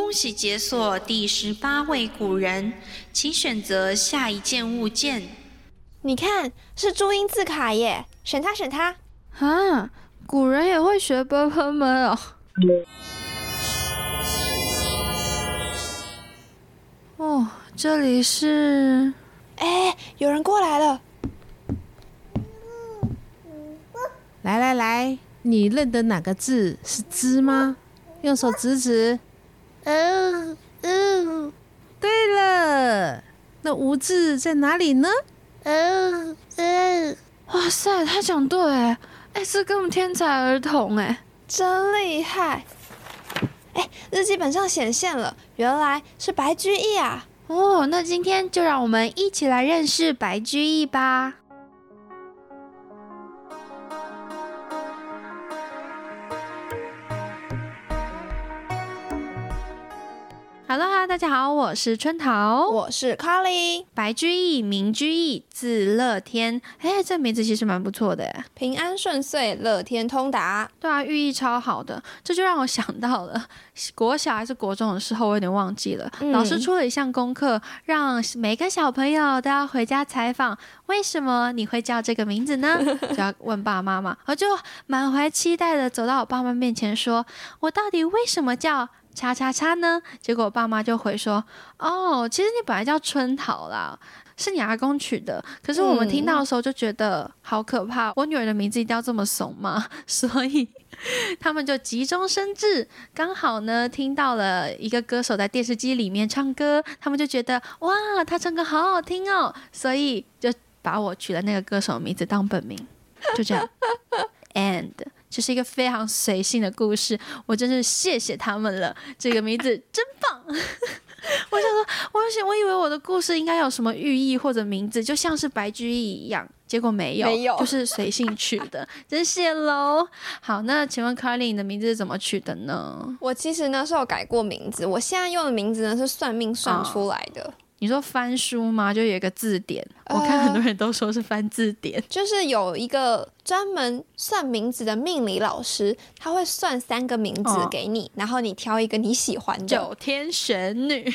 恭喜解锁第十八位古人，请选择下一件物件。你看，是注音字卡耶，选它，选它。啊，古人也会学 u r 们哦。哦，这里是……哎，有人过来了。来来来，你认得哪个字是“之”吗？用手指指。嗯嗯，对了，那“无”字在哪里呢？嗯嗯，哇塞，他讲对，哎，这根本天才儿童，哎，真厉害。哎，日记本上显现了，原来是白居易啊。哦，那今天就让我们一起来认识白居易吧。Hello，大家好，我是春桃，我是 Carly。白居易，名居易，字乐天。哎，这名字其实蛮不错的，平安顺遂，乐天通达。对啊，寓意超好的。这就让我想到了 国小还是国中的时候，我有点忘记了。老师出了一项功课，让每个小朋友都要回家采访，为什么你会叫这个名字呢？就要问爸爸妈妈。我就满怀期待的走到我爸妈面前，说我到底为什么叫？叉叉叉呢？结果我爸妈就回说：“哦，其实你本来叫春桃啦，是你阿公取的。可是我们听到的时候就觉得好可怕，我女儿的名字一定要这么怂吗？所以他们就急中生智，刚好呢听到了一个歌手在电视机里面唱歌，他们就觉得哇，他唱歌好好听哦，所以就把我取了那个歌手名字当本名，就这样。And 这是一个非常随性的故事，我真是谢谢他们了。这个名字 真棒！我想说，我想我以为我的故事应该有什么寓意或者名字，就像是白居易一样，结果没有，没有，就是随性取的，真谢喽。好，那请问 Carly，你的名字是怎么取的呢？我其实呢是有改过名字，我现在用的名字呢是算命算出来的。你说翻书吗？就有一个字典，我看很多人都说是翻字典，就是有一个专门算名字的命理老师，他会算三个名字给你，然后你挑一个你喜欢的。九天玄女，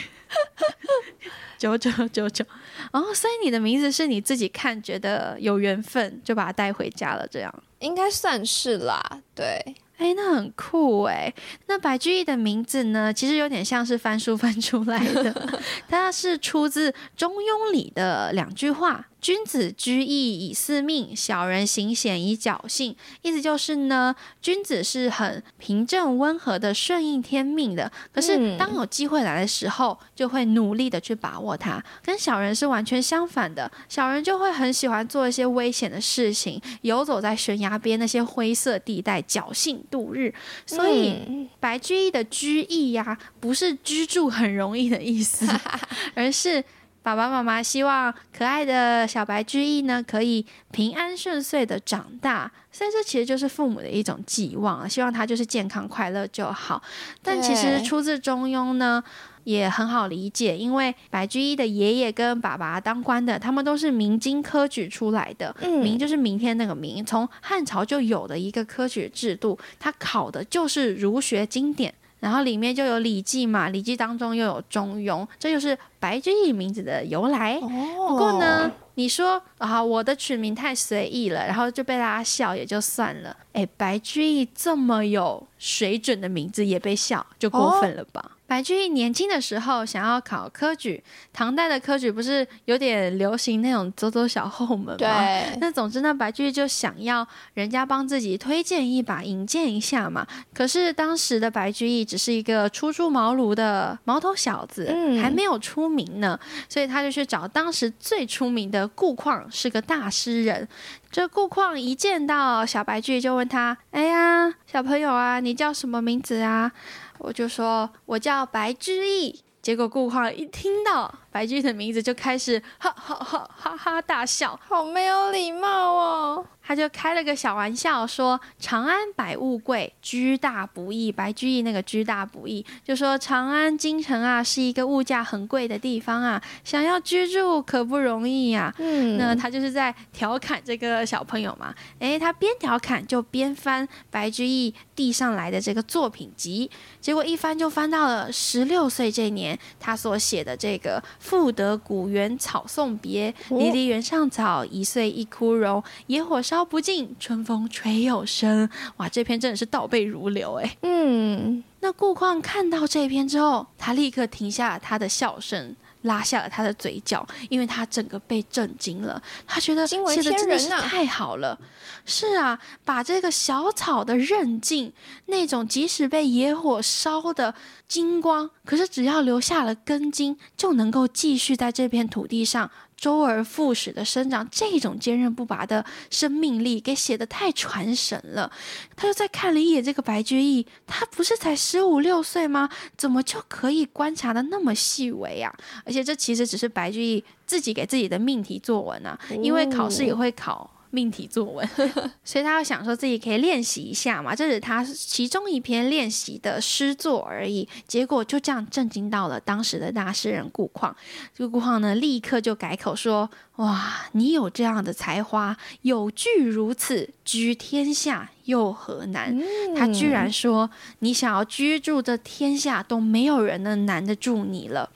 九九九九，哦，所以你的名字是你自己看觉得有缘分，就把它带回家了，这样应该算是啦，对。哎，那很酷哎！那白居易的名字呢？其实有点像是翻书翻出来的，它是出自《中庸》里的两句话。君子居易以四命，小人行险以侥幸。意思就是呢，君子是很平正温和的，顺应天命的。可是当有机会来的时候，就会努力的去把握它。跟小人是完全相反的，小人就会很喜欢做一些危险的事情，游走在悬崖边那些灰色地带，侥幸度日。所以白居易的居易呀，不是居住很容易的意思，而是。爸爸妈妈希望可爱的小白居易呢，可以平安顺遂的长大，所以这其实就是父母的一种寄望，希望他就是健康快乐就好。但其实出自《中庸》呢，也很好理解，因为白居易的爷爷跟爸爸当官的，他们都是明经科举出来的，明就是明天那个明，从汉朝就有的一个科举制度，他考的就是儒学经典。然后里面就有《礼记》嘛，《礼记》当中又有《中庸》，这就是白居易名字的由来。不过呢，你说啊，我的取名太随意了，然后就被大家笑也就算了。哎，白居易这么有水准的名字也被笑，就过分了吧？白居易年轻的时候想要考科举，唐代的科举不是有点流行那种走走小后门吗？对。那总之呢，白居易就想要人家帮自己推荐一把，引荐一下嘛。可是当时的白居易只是一个初出茅庐的毛头小子，还没有出名呢，所以他就去找当时最出名的顾况，是个大诗人。这顾况一见到小白居，就问他：“哎呀，小朋友啊，你叫什么名字啊？”我就说：“我叫白居易。”结果顾况一听到白居易的名字就开始哈哈哈哈哈大笑。好没有礼貌哦。他就开了个小玩笑，说“长安百物贵，居大不易”。白居易那个“居大不易”，就说长安京城啊是一个物价很贵的地方啊，想要居住可不容易呀、嗯，那他就是在调侃这个小朋友嘛，诶，他边调侃就边翻白居易递上来的这个作品集，结果一翻就翻到了十六岁这年他所写的这个“赋得古原草送别，哦离离原上草，一岁一枯荣。野火烧不尽，春风吹又生。”哇，这篇真的是倒背如流哎。嗯，那顾况看到这篇之后，他立刻停下了他的笑声，拉下了他的嘴角，因为他整个被震惊了。他觉得写的真的是太好了。是啊，把这个小草的韧劲，那种即使被野火烧的金光，可是只要留下了根茎，就能够继续在这片土地上周而复始的生长，这种坚韧不拔的生命力，给写的太传神了。他又再看了一眼这个白居易，他不是才十五六岁吗？怎么就可以观察的那么细微啊？而且这其实只是白居易自己给自己的命题作文啊，因为考试也会考。命题作文，所以他要想说自己可以练习一下嘛，这是他其中一篇练习的诗作而已。结果就这样震惊到了当时的大诗人顾况。这个顾况呢，立刻就改口说：“哇，你有这样的才华，有句如此，居天下又何难？”他居然说：“你想要居住这天下，都没有人能难得住你了。”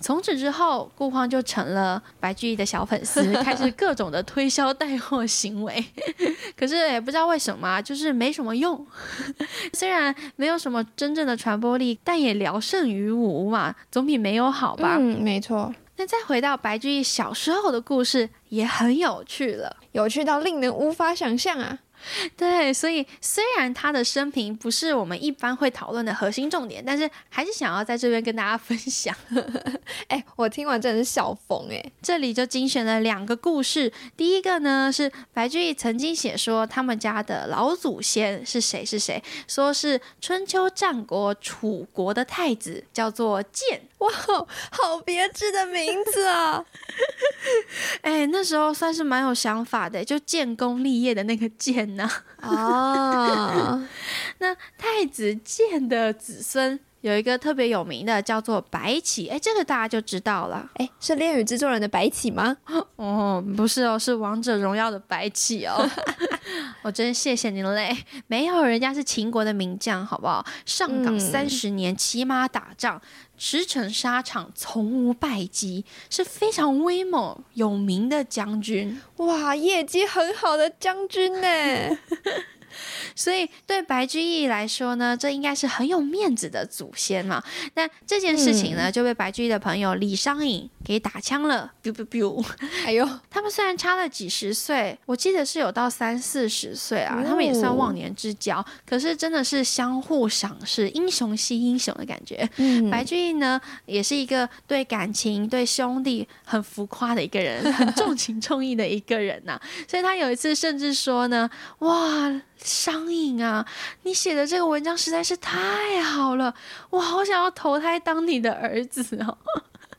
从此之后，顾况就成了白居易的小粉丝，开始各种的推销带货行为。可是也不知道为什么啊，就是没什么用。虽然没有什么真正的传播力，但也聊胜于无嘛，总比没有好吧？嗯，没错，那再回到白居易小时候的故事，也很有趣了。有趣到令人无法想象啊。对，所以虽然他的生平不是我们一般会讨论的核心重点，但是还是想要在这边跟大家分享。哎、我听完真的是笑疯哎。这里就精选了两个故事。第一个呢是白居易曾经写说他们家的老祖先是谁是谁，说是春秋战国楚国的太子，叫做建。哇，好别致的名字啊！哎，那时候算是蛮有想法的，就建功立业的那个建呐、啊，那太子建的子孙有一个特别有名的，叫做白起。哎，这个大家就知道了。哎，是《恋与制作人》的白起吗？哦，不是哦，是王者荣耀的白起哦。我真谢谢您嘞，没有人家是秦国的名将，好不好？上岗嗯三十年，骑马打仗，驰骋沙场，从无败绩，是非常威猛有名的将军。哇，业绩很好的将军呢。所以对白居易来说呢，这应该是很有面子的祖先嘛。那这件事情呢，就被白居易的朋友李商隐给打枪了。biu biu biu。哎呦，他们虽然差了几十岁，我记得是有到三四十岁啊，哦他们也算忘年之交。可是真的是相互赏识，英雄惜英雄的感觉。嗯白居易呢，也是一个对感情、对兄弟很浮夸的一个人，很重 情重义的一个人呐、所以他有一次甚至说呢：“哇，商隐啊，你写的这个文章实在是太好了，我好想要投胎当你的儿子哦。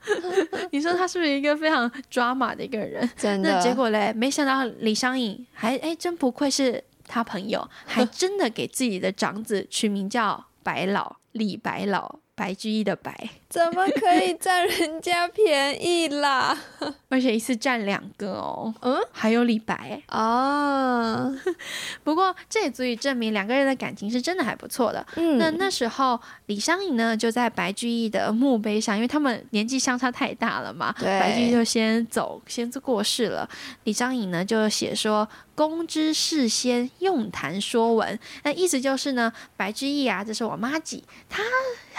”你说他是不是一个非常抓马的一个人？真的，那结果嘞，没想到李商隐还哎，真不愧是他朋友，还真的给自己的长子取名叫白老，李白老，白居易的白，怎么可以占人家便宜啦？而且一次占两个哦。嗯还有李白，哦，不过这也足以证明两个人的感情是真的还不错的。嗯，那那时候李商隐呢，就在白居易的墓碑上，因为他们年纪相差太大了嘛，对白居易就先走，先过世了。李商隐呢就写说：“公之事先，用谈说文。”那意思就是呢，白居易啊，这是我妈吉，他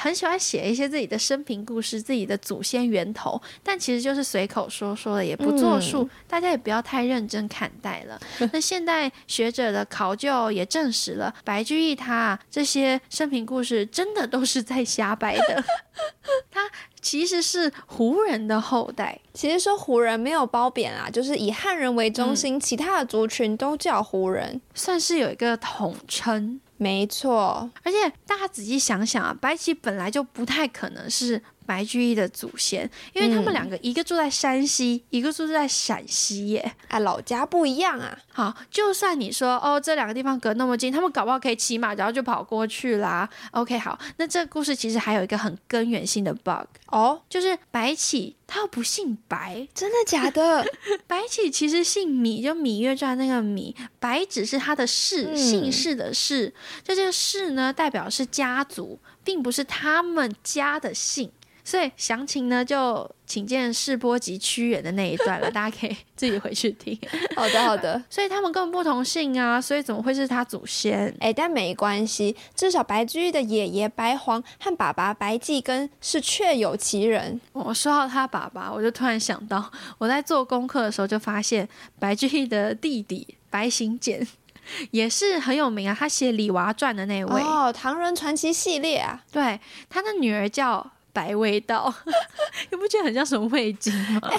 很喜欢写一些自己的生平故事、自己的祖先源头，但其实就是随口说说的，也不作数，大家也不要太认真看待了。那现代学者的考究也证实了，白居易他这些生平故事真的都是在瞎掰的。他其实是胡人的后代，其实说胡人没有褒贬啊，就是以汉人为中心，其他的族群都叫胡人。算是有一个统称。没错，而且大家仔细想想啊，白棋本来就不太可能是白居易的祖先，因为他们两个一个住在山西，一个住在陕西耶。啊，老家不一样啊。好，就算你说哦，这两个地方隔那么近，他们搞不好可以骑马，然后就跑过去啦。OK，好，那这个故事其实还有一个很根源性的 bug，哦，就是白起他又不姓白，真的假的？白起其实姓芈，就《芈月传》那个芈，白只是他的氏，嗯姓氏的氏。就这个氏呢，代表是家族，并不是他们家的姓。所以详情呢，就请见世波及屈原的那一段了，大家可以自己回去听。好的，好的。所以他们根本不同姓啊，所以怎么会是他祖先？哎，但没关系，至少白居易的爷爷白黄和爸爸白季根是确有其人。我说到他爸爸，我就突然想到，我在做功课的时候就发现，白居易的弟弟白行简 也是很有名啊，他写《李娃传》的那位，哦，唐人传奇系列啊，对，他的女儿叫。白味道，你不觉得很像什么味精吗？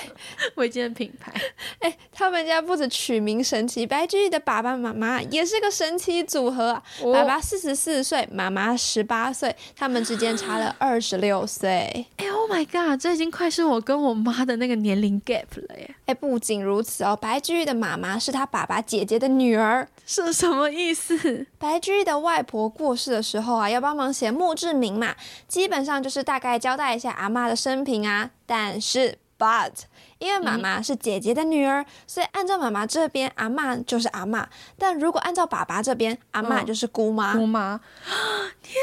味精的品牌。哎，他们家不止取名神奇，白居易的爸爸妈妈也是个神奇组合啊。哦爸爸四十四岁，妈妈十八岁，他们之间差了二十六岁。哎，Oh my god，这已经快是我跟我妈的那个年龄 gap 了耶！哎，不仅如此哦，白居易的妈妈是他爸爸姐姐的女儿。是什么意思？白居易的外婆过世的时候啊，要帮忙写墓志铭嘛，基本上就是大概交代一下阿嬷的生平啊。但是，but 因为妈妈是姐姐的女儿，所以按照妈妈这边，阿嬷就是阿嬷；但如果按照爸爸这边，阿嬷嗯就是姑妈。姑妈，天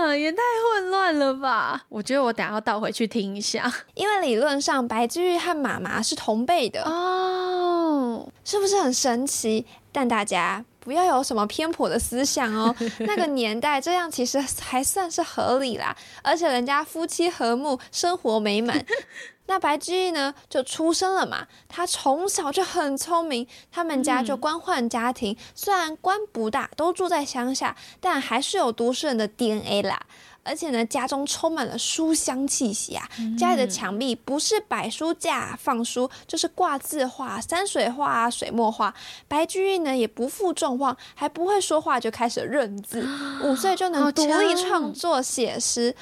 哪，也太混乱了吧！我觉得我等下要倒回去听一下。因为理论上白居易和妈妈是同辈的，哦，是不是很神奇？但大家不要有什么偏颇的思想哦。那个年代这样其实还算是合理啦，而且人家夫妻和睦，生活美满。那白居易呢，就出生了嘛。他从小就很聪明，他们家就官宦家庭，虽然官不大，都住在乡下，但还是有读书人的 DNA 啦。而且呢，家中充满了书香气息啊！家里的墙壁不是摆书架放书，就是挂字画、山水画啊、水墨画。白居易呢也不负众望，还不会说话就开始认字，五岁就能独立创作写诗，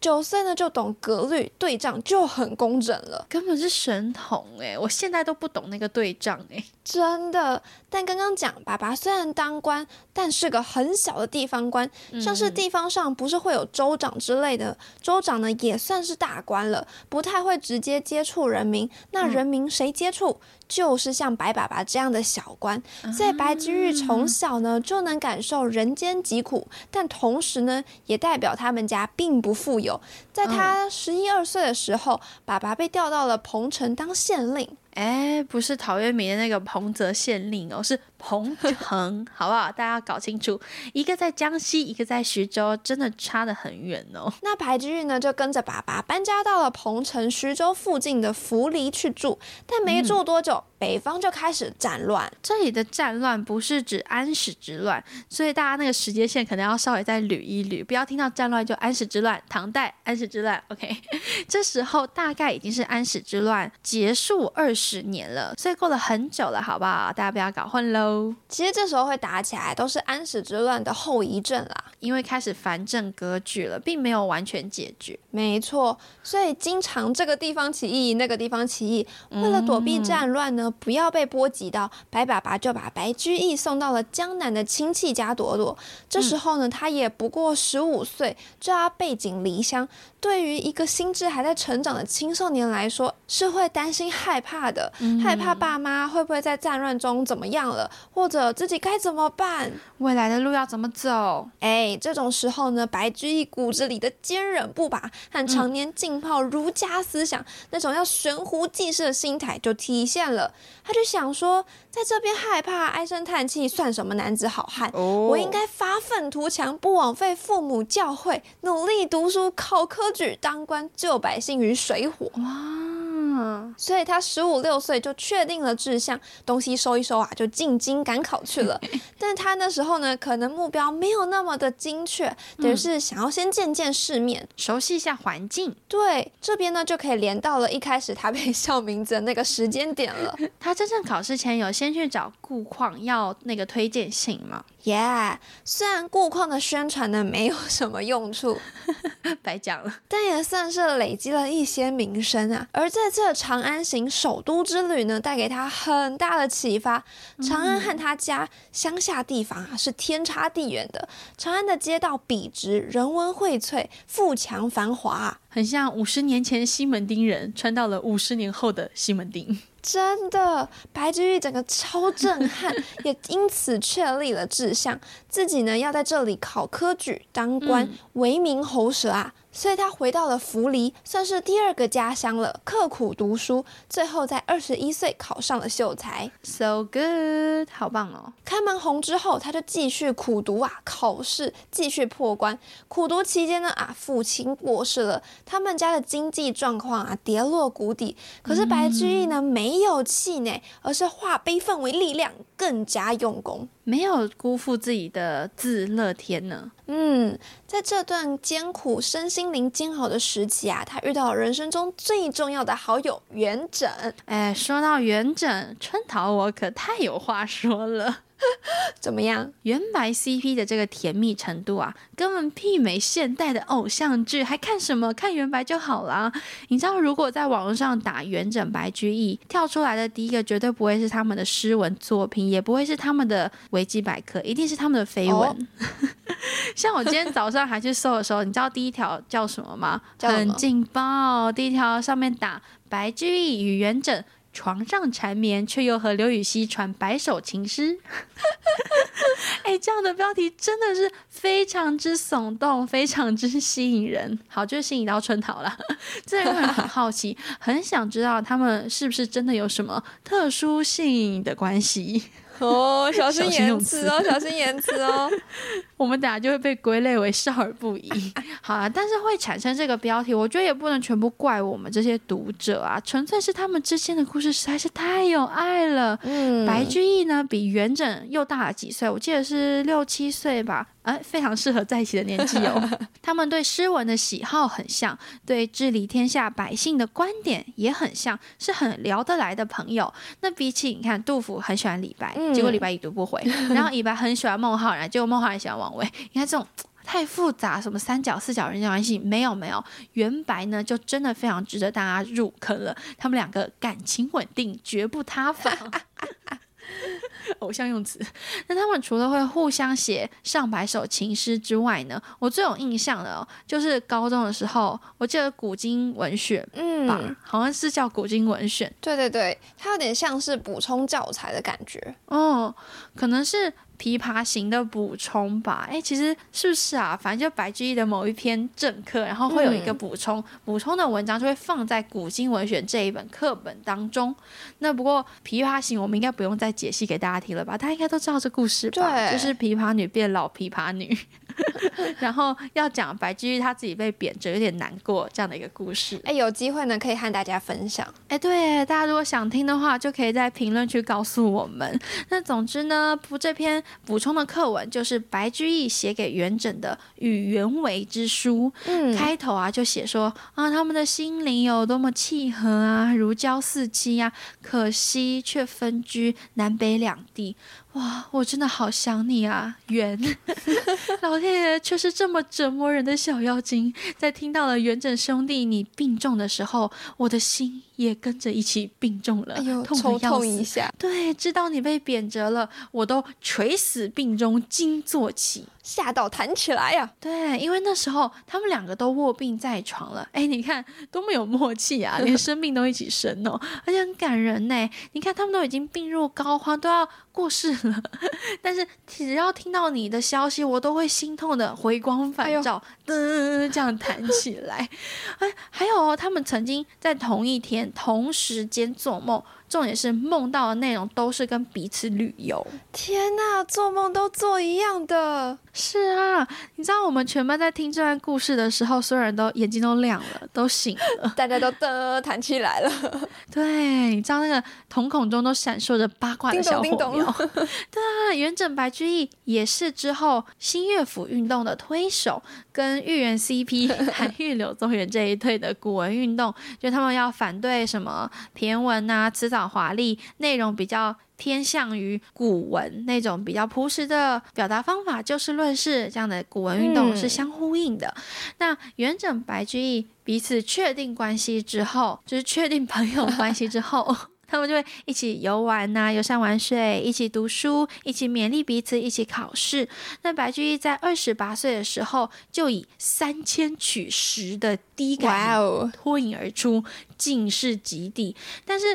九岁呢就懂格律对仗，就很工整了。根本是神童哎！我现在都不懂那个对仗哎。真的，但刚刚讲，爸爸虽然当官，但是个很小的地方官，像是地方上不是会有州长之类的，州长呢也算是大官了，不太会直接接触人民。那人民谁接触？就是像白爸爸这样的小官。所以白居易从小呢就能感受人间疾苦，但同时呢也代表他们家并不富有。在他十一二岁的时候，爸爸被调到了彭城当县令。哎，不是陶渊明的那个彭泽县令哦，是彭城，好不好？大家要搞清楚，一个在江西，一个在徐州，真的差得很远哦。那白居易呢，就跟着爸爸搬家到了彭城、徐州附近的涪陵去住，但没住多久，北方就开始战乱。这里的战乱不是指安史之乱，所以大家那个时间线可能要稍微再捋一捋，不要听到战乱就安史之乱，唐代安史之乱，OK？这时候大概已经是安史之乱结束二十年了，所以过了很久了，好不好？大家不要搞混喽。其实这时候会打起来，都是安史之乱的后遗症啦。因为开始藩镇割据了，并没有完全解决。没错，所以经常这个地方起义，那个地方起义，为了躲避战乱呢，不要被波及到，白爸爸就把白居易送到了江南的亲戚家躲躲。这时候呢，他也不过十五岁，就要背井离乡。对于一个心智还在成长的青少年来说，是会担心害怕的，害怕爸妈会不会在战乱中怎么样了，或者自己该怎么办。未来的路要怎么走？哎，这种时候呢，白居易骨子里的坚韧不拔和常年浸泡儒家思想、那种要悬壶济世的心态就体现了。他就想说，在这边害怕、唉声叹气，算什么男子好汉？哦我应该发愤图强，不枉费父母教诲，努力读书，考科举，当官，救百姓于水火。哇，所以他十五六岁就确定了志向，东西收一收啊，就进京赶考去了。但他那时候呢，可能目标没有那么的精确，等于是想要先见见世面。熟悉一下环境。对，这边呢就可以连到了一开始他被校名字的那个时间点了。他真正考试前有先去找顾况要那个推荐信吗？耶、虽然顾况的宣传呢没有什么用处，白讲了。但也算是累积了一些名声啊。而这次长安行首都之旅呢，带给他很大的启发。长安和他家乡下地方啊是天差地远的。长安的街道笔直，人文荟萃，富强繁华啊、很像五十年前西门町人穿到了五十年后的西门町。真的，白居易整个超震撼，也因此确立了志向，自己呢要在这里考科举、当官，为民喉舌啊。所以他回到了涪陵，算是第二个家乡了，刻苦读书，最后在二十一岁考上了秀才。So good，好棒哦！开门红之后，他就继续苦读啊，考试，继续破关。苦读期间呢，啊，父亲过世了，他们家的经济状况啊跌落谷底。可是白居易呢，没有气馁，而是化悲愤为力量，更加用功。没有辜负自己的自乐天呢。嗯，在这段艰苦、身心灵煎熬的时期啊，他遇到了人生中最重要的好友元稹。哎，说到元稹，春桃我可太有话说了。怎么样？原白 CP 的这个甜蜜程度啊，根本媲美现代的偶像剧，还看什么？看原白就好啦。你知道，如果在网络上打元稹白居易，跳出来的第一个绝对不会是他们的诗文作品，也不会是他们的维基百科，一定是他们的绯闻。哦 像我今天早上还去搜的时候，你知道第一条叫什么吗？叫很劲爆！第一条上面打白居易与元稹。床上缠绵，却又和刘禹锡传百首情诗。哎，这样的标题真的是非常之耸动，非常之吸引人。好，就是吸引到春桃了，这让人很好奇，很想知道他们是不是真的有什么特殊性的关系。哦，小心言辞哦，小心言辞哦。我们等下就会被归类为少儿不宜。好啊，但是会产生这个标题，我觉得也不能全部怪我们这些读者啊，纯粹是他们之间的故事实在是太有爱了。嗯白居易呢，比元稹又大了几岁，我记得是六七岁吧，哎，非常适合在一起的年纪哦。他们对诗文的喜好很像，对治理天下百姓的观点也很像，是很聊得来的朋友。那比起你看，杜甫很喜欢李白，嗯结果李白已读不回，然后李白很喜欢孟浩然，结果孟浩然喜欢王维。你看这种。太复杂，什么三角、四角人际关系没有没有，元白呢就真的非常值得大家入坑了。他们两个感情稳定，绝不塌房。偶像用词。那他们除了会互相写上百首情诗之外呢，我最有印象的、哦、就是高中的时候，我记得古今文选吧，嗯，好像是叫古今文选。对对对，它有点像是补充教材的感觉。哦，可能是琵琶行的补充吧。哎，其实是不是啊？反正就白居易的某一篇正课，然后会有一个嗯补充，补充的文章就会放在古今文选这一本课本当中。那不过琵琶行我们应该不用再解析给大家听了吧？大家应该都知道这故事吧？对就是琵琶女变老琵琶女，然后要讲白居易他自己被贬谪有点难过这样的一个故事。哎，有机会呢可以和大家分享。哎，对，大家如果想听的话，就可以在评论区告诉我们。那总之呢，不这篇补充的课文就是白居易写给元稹的《与元为之书》。嗯，开头啊就写说啊，他们的心灵有多么契合啊，如胶似漆啊，可惜却分居南北两地。哇，我真的好想你啊，元！老天爷却是这么折磨人的小妖精。在听到了元稹兄弟你病重的时候，我的心也跟着一起病重了，哎呦，痛抽得要死。痛一下，对，知道你被贬谪了，我都垂死病中惊坐起。吓到弹起来呀、对，因为那时候他们两个都卧病在床了。哎，你看多么有默契啊，连生病都一起生哦，而且很感人呢。你看他们都已经病入膏肓，都要过世了，但是只要听到你的消息，我都会心痛的回光返照，噔、这样弹起来。哎，还有哦，他们曾经在同一天、同时间做梦。重点是梦到的内容都是跟彼此旅游。天哪，做梦都做一样的。是啊，你知道我们全班在听这段故事的时候，所有人都眼睛都亮了，都醒了。大家都噔弹起来了，对，你知道那个瞳孔中都闪烁着八卦的小火苗。对啊，元稹白居易也是之后新乐府运动的推手，跟豫园 CP 韩愈、柳宗元这一对的古文运动，就他们要反对什么骈文啊、辞藻华丽、内容比较偏向于古文那种比较朴实的表达方法，就事论事这样的古文运动嗯是相呼应的。那元稹、白居易彼此确定关系之后，就是确定朋友关系之后。他们就会一起游玩呐、游山玩水，一起读书，一起勉励彼此，一起考试。那白居易在二十八岁的时候，就以三千取十的低哇感哦，脱颖而出，进士及第。但是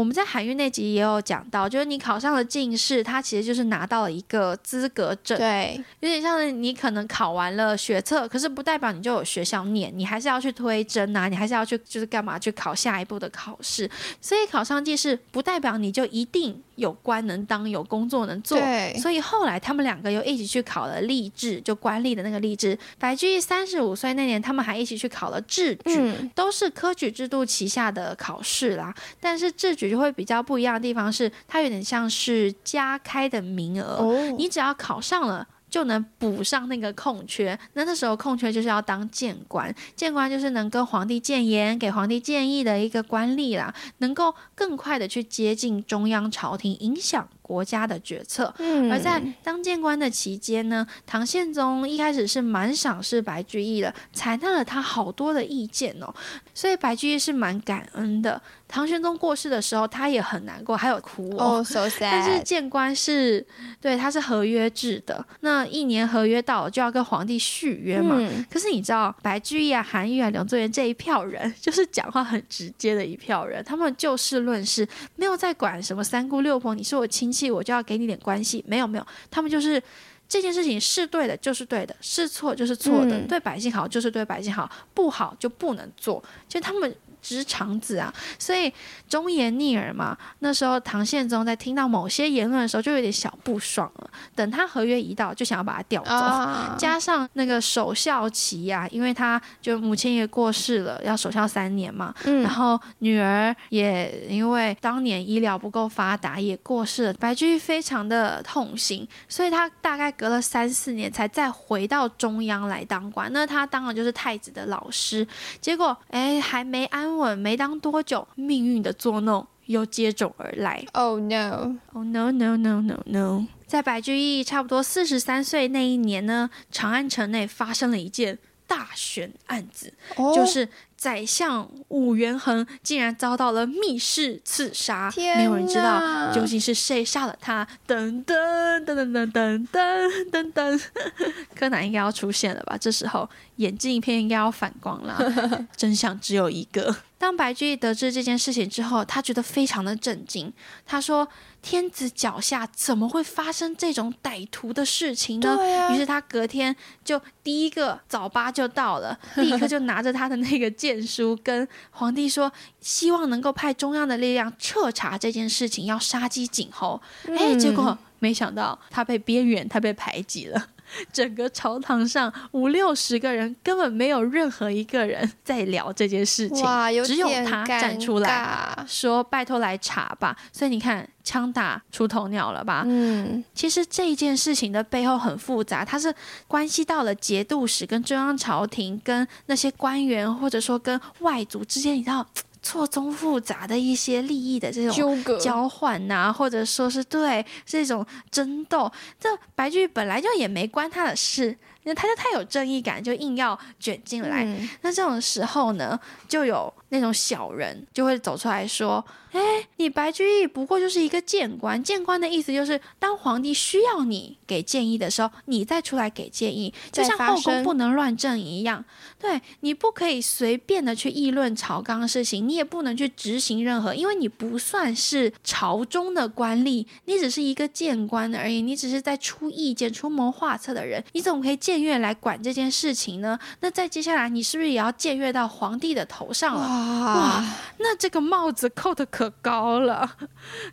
我们在海运那集也有讲到，就是你考上了进士，它其实就是拿到了一个资格证，对，有点像是你可能考完了学测，可是不代表你就有学校念，你还是要去推甄啊，你还是要去就是干嘛去考下一步的考试。所以考上进士不代表你就一定有官能当，有工作能做。对所以后来他们两个又一起去考了吏治，就官吏的那个吏治。白居易三十五岁那年，他们还一起去考了制举。嗯，都是科举制度旗下的考试啦，但是制举就会比较不一样的地方是，它有点像是加开的名额，哦，你只要考上了。就能补上那个空缺，那那时候空缺就是要当谏官，谏官就是能跟皇帝谏言、给皇帝建议的一个官吏啦，能够更快的去接近中央朝廷，影响国家的决策。嗯而在当谏官的期间呢，唐宪宗一开始是蛮赏识白居易的，采纳了他好多的意见哦，所以白居易是蛮感恩的。唐玄宗过世的时候，他也很难过，还有哭哦。但是谏官是对，他是合约制的，那一年合约到了就要跟皇帝续约嘛。嗯，可是你知道，白居易啊、韩愈啊、柳宗元这一票人，就是讲话很直接的一票人，他们就事论事，没有在管什么三姑六婆，你是我亲戚，我就要给你点关系，没有没有，他们就是。这件事情是对的，就是对的；是错就是错的。嗯对百姓好就是对百姓好，不好就不能做。就他们直肠子啊，所以忠言逆耳嘛。那时候唐宪宗在听到某些言论的时候，就有点小不爽了。等他合约一到，就想要把他调走。啊，加上那个守孝期呀、因为他就母亲也过世了，要守孝三年嘛，嗯然后女儿也因为当年医疗不够发达也过世了，白居易非常的痛心，所以他大概隔了三四年才再回到中央来当官。那他当然就是太子的老师，结果哎还没安稳，没当多久，命运的作弄又接踵而来。Oh no！Oh no no no no no！在白居易差不多四十三岁那一年呢，长安城内发生了一件大悬案子，哦就是宰相武元衡竟然遭到了密室刺杀，没有人知道究竟是谁杀了他。噔噔噔噔噔噔噔噔噔，柯南应该要出现了吧？这时候眼镜片应该要反光了，真相只有一个。当白居易得知这件事情之后，他觉得非常的震惊。他说：“天子脚下怎么会发生这种歹徒的事情呢？”啊于是他隔天就第一个早八就到了，立刻就拿着他的那个谏书跟皇帝说，希望能够派中央的力量彻查这件事情，要杀鸡儆猴。哎、结果没想到他被边缘，他被排挤了。整个朝堂上五六十个人，根本没有任何一个人在聊这件事情，只有他站出来说拜托来查吧。所以你看，枪打出头鸟了吧？嗯，其实这一件事情的背后很复杂，它是关系到了节度使跟中央朝廷跟那些官员，或者说跟外族之间，你知道错综复杂的一些利益的这种纠葛，交换呐、或者说是对这种争斗，这白居易本来就也没关他的事，那他就太有正义感，就硬要卷进来。嗯。那这种时候呢，就有那种小人就会走出来说：“哎，你白居易不过就是一个谏官，谏官的意思就是当皇帝需要你给建议的时候，你再出来给建议，就像后宫不能乱政一样。对你不可以随便的去议论朝纲的事情，你也不能去执行任何，因为你不算是朝中的官吏，你只是一个谏官而已，你只是在出意见、出谋划策的人，你怎么可以僭越来管这件事情呢？那在接下来，你是不是也要僭越到皇帝的头上了？哇，那这个帽子扣的可高了。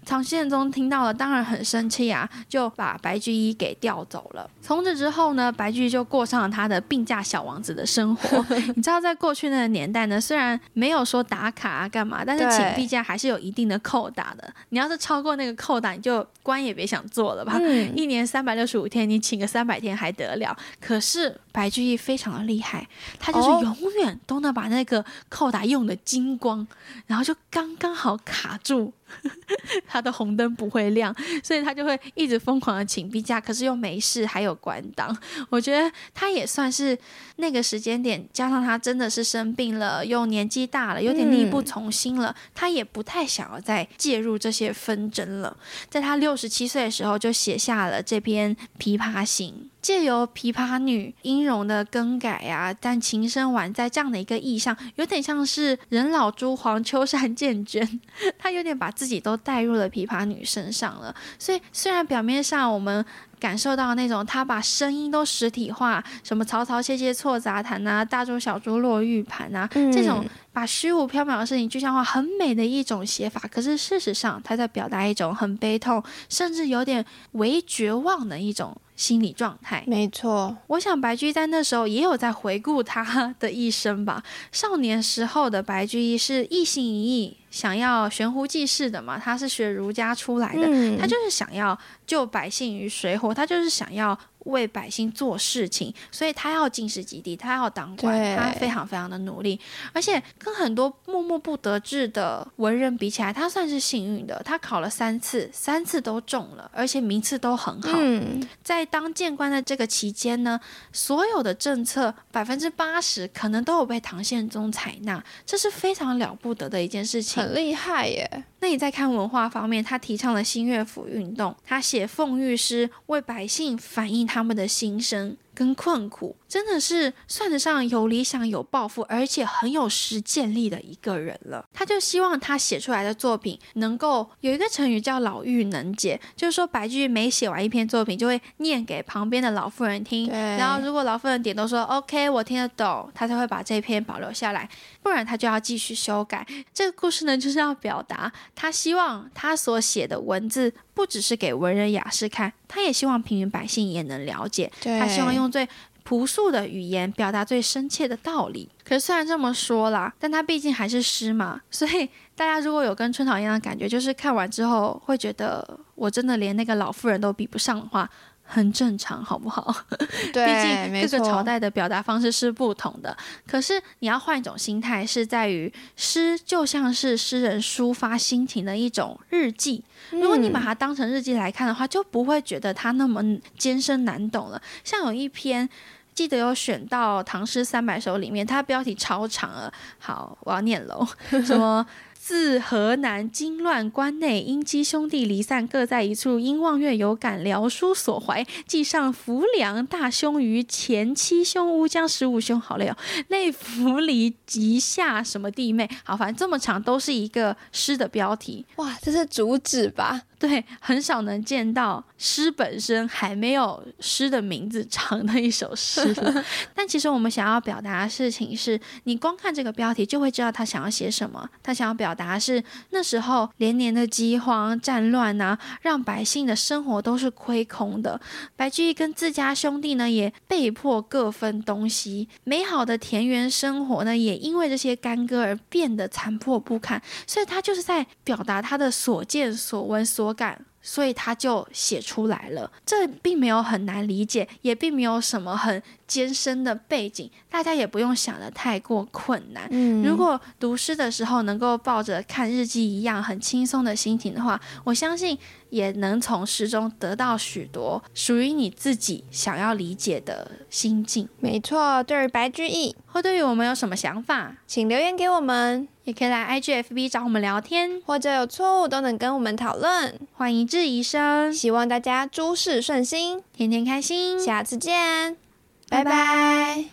唐宪宗听到了，当然很生气啊，就把白居易给调走了。从此之后呢，白居易就过上了他的病假小王子的生活。你知道，在过去那个年代呢，虽然没有说打卡啊干嘛，但是请病假还是有一定的扣打的。你要是超过那个扣打，你就官也别想做了吧。嗯，一年三百六十五天，你请个三百天还得了？可是白居易非常的厉害，他就是哦永远都能把那个扣打用的精光，然后就刚刚好卡住。他的红灯不会亮，所以他就会一直疯狂的请病假，可是又没事，还有关档。我觉得他也算是那个时间点，加上他真的是生病了，又年纪大了，有点力不从心了，他也不太想要再介入这些纷争了。在他六十七岁的时候，就写下了这篇《琵琶行》。借由琵琶女音容的更改啊，但琴声宛在这样的一个意象，有点像是人老珠黄，秋山 见娟，他有点把自己都带入了琵琶女身上了。所以虽然表面上我们感受到那种他把声音都实体化，什么嘈嘈切切错杂弹啊，大珠小珠落玉盘啊，这种把虚无缥缈的事情具象化，很美的一种写法。可是事实上，他在表达一种很悲痛，甚至有点为绝望的一种心理状态。没错，我想白居易在那时候也有在回顾他的一生吧。少年时候的白居易是一心一意想要悬壶济世的嘛，他是学儒家出来的，嗯。他就是想要救百姓于水火，他就是想要为百姓做事情，所以他要进士及第，他要当官，他非常非常的努力，而且跟很多默默不得志的文人比起来，他算是幸运的，他考了三次，三次都中了，而且名次都很好。嗯，在当谏官的这个期间呢，所有的政策百分之八十可能都有被唐宪宗采纳，这是非常了不得的一件事情。很厉害耶。那你再看文化方面，他提倡了新乐府运动，他写奉御诗，为百姓反映他他们的心声。跟困苦，真的是算得上有理想、有抱负，而且很有实践力的一个人了。他就希望他写出来的作品能够有一个成语叫“老妪能解”，就是说白居易每写完一篇作品，就会念给旁边的老妇人听，然后如果老妇人点头说 “OK，我听得懂”，他才会把这篇保留下来，不然他就要继续修改。这个故事呢，就是要表达他希望他所写的文字不只是给文人雅士看，他也希望平民百姓也能了解。对，他希望用最朴素的语言表达最深切的道理。可是虽然这么说啦，但他毕竟还是诗嘛，所以大家如果有跟春草一样的感觉，就是看完之后会觉得我真的连那个老妇人都比不上的话。很正常，好不好？对，毕竟各个朝代的表达方式是不同的。可是你要换一种心态，是在于诗就像是诗人抒发心情的一种日记。如果你把嗯它当成日记来看的话，就不会觉得它那么艰深难懂了。像有一篇。记得有选到《唐诗三百首》里面，它标题超长了。好，我要念喽，什么？自河南金乱关内，因妻兄弟离散，各在一处。因望月有感，聊书所怀。记上浮梁大兄于前妻兄乌江十五兄，好了哟。内浮离及下什么弟妹？好，反正这么长都是一个诗的标题。哇，这是主旨吧？对，很少能见到诗本身还没有诗的名字长的一首诗了。但其实我们想要表达的事情是，你光看这个标题就会知道他想要写什么。他想要表达的是那时候连年的饥荒、战乱啊，让百姓的生活都是亏空的。白居易跟自家兄弟呢，也被迫各分东西，美好的田园生活呢，也因为这些干戈而变得残破不堪。所以他就是在表达他的所见所闻所感，所以他就写出来了。这并没有很难理解，也并没有什么很艰深的背景，大家也不用想的太过困难。嗯如果读诗的时候能够抱着看日记一样很轻松的心情的话，我相信也能从诗中得到许多属于你自己想要理解的心境。没错，对于白居易，或对于我们有什么想法，请留言给我们，也可以来 IGFB 找我们聊天，或者有错误都能跟我们讨论。欢迎质疑声，希望大家诸事顺心，天天开心，下次见，拜拜拜拜